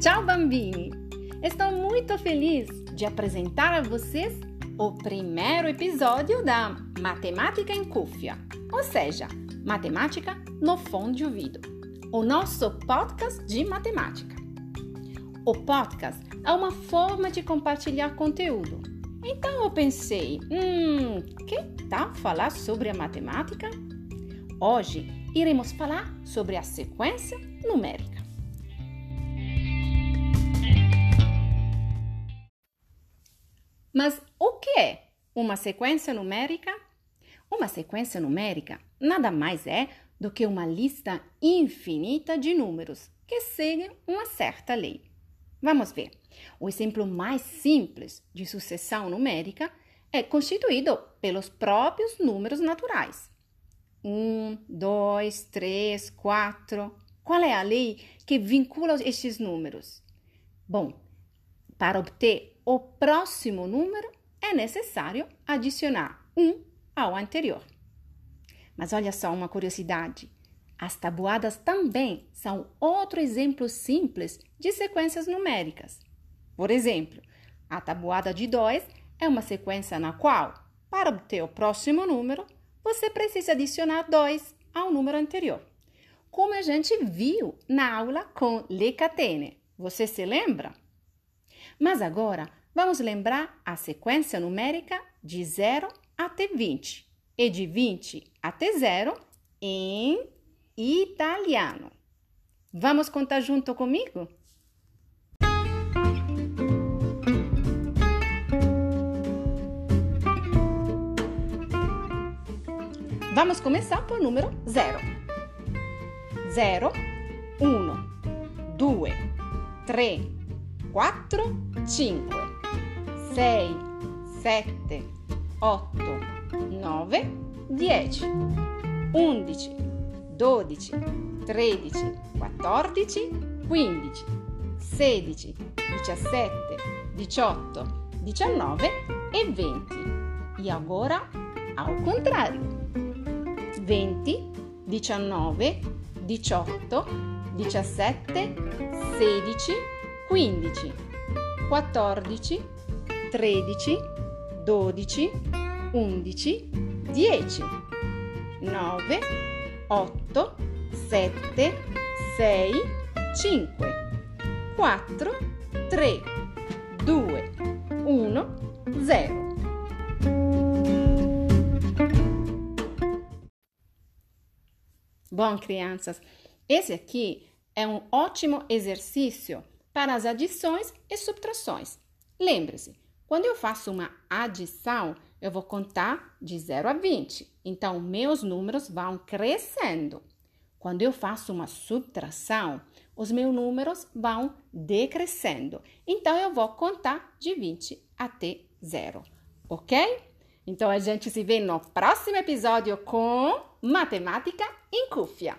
Ciao bambini! Estou muito feliz de apresentar a vocês o primeiro episódio da Matemática em Cúfia, ou seja, Matemática no fone de ouvido, o nosso podcast de matemática. O podcast é uma forma de compartilhar conteúdo. Então eu pensei, hum, que tal falar sobre a matemática? Hoje iremos falar sobre a sequência numérica. Mas o que é uma sequência numérica? Uma sequência numérica nada mais é do que uma lista infinita de números que seguem uma certa lei. Vamos ver. O exemplo mais simples de sucessão numérica é constituído pelos próprios números naturais. 1, 2, 3, 4. Qual é a lei que vincula estes números? Bom, para obter o próximo número é necessário adicionar 1 ao anterior. Mas olha só uma curiosidade. As tabuadas também são outro exemplo simples de sequências numéricas. Por exemplo, a tabuada de 2 é uma sequência na qual, para obter o próximo número, você precisa adicionar 2 ao número anterior. Como a gente viu na aula com le catene. Você se lembra? Mas agora vamos lembrar a sequência numérica de 0 até 20 e de 20 até 0 em italiano. Vamos contar junto comigo? Vamos começar por número 0. 0, 1, 2, 3, 4, 5, 6, 7, 8, 9, 10, 11, 12, 13, 14, 15, 16, 17, 18, 19 e 20. E agora ao contrário. 20, 19, 18, 17, 16, 15, 14, 13, 12, 11, 10, 9, 8, 7, 6, 5, 4, 3, 2, 1, 0. Bom, crianças, esse aqui é um ótimo exercício para as adições e subtrações. Lembre-se, quando eu faço uma adição, eu vou contar de 0 a 20. Então, meus números vão crescendo. Quando eu faço uma subtração, os meus números vão decrescendo. Então, eu vou contar de 20 até 0. Ok? Então, a gente se vê no próximo episódio com Matemática em Cúfia.